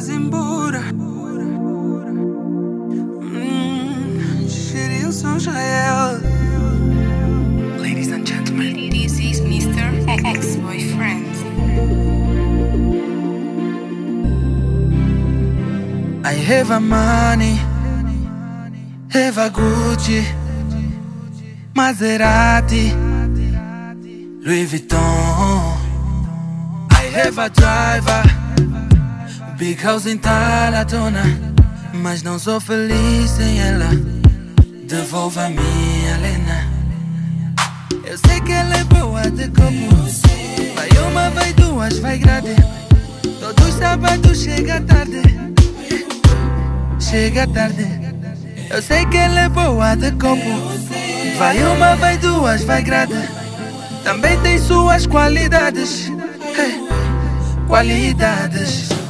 vas embora. Hum, Gerilson Jael. Ladies and gentlemen, This is Mr. Ex-Boyfriend. I have a money, have a Gucci, Maserati, Louis Vuitton. I have a driver, big house em Talatona, mas não sou feliz sem ela. Devolva a minha Lena. Eu sei que ela é boa de copo, vai uma, vai duas, vai grade. Todos sábados chega tarde chega tarde. Eu sei que ela é boa de copo. Vai uma, vai duas, vai grade. Também tem suas qualidades. Hey, qualidades.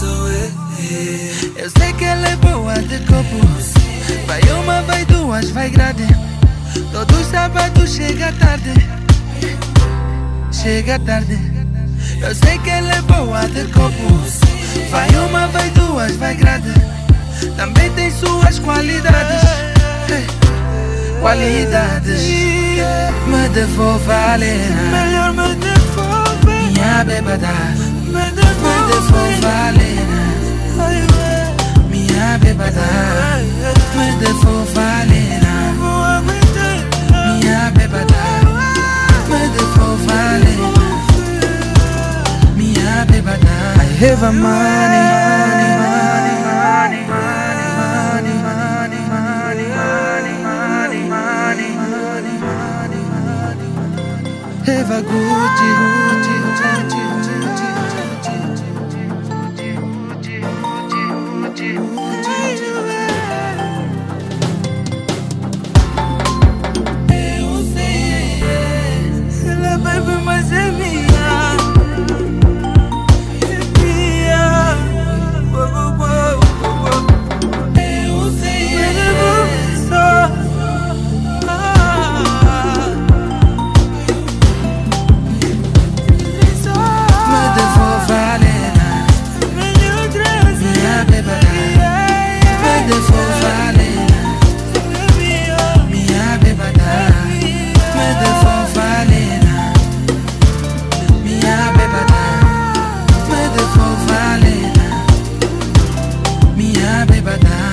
eu. Eu sei que ela é boa de copo. Vai uma, vai duas, vai grade. Todos sábados chega tarde. Chega tarde. Eu sei que ela é boa de copo. Vai uma, vai duas, vai grade. Também tem suas qualidades. Qualidades. Me devolva a. Melhor me devolve. Minha bebada. Me devolva heaven money. Have a good day. iba now.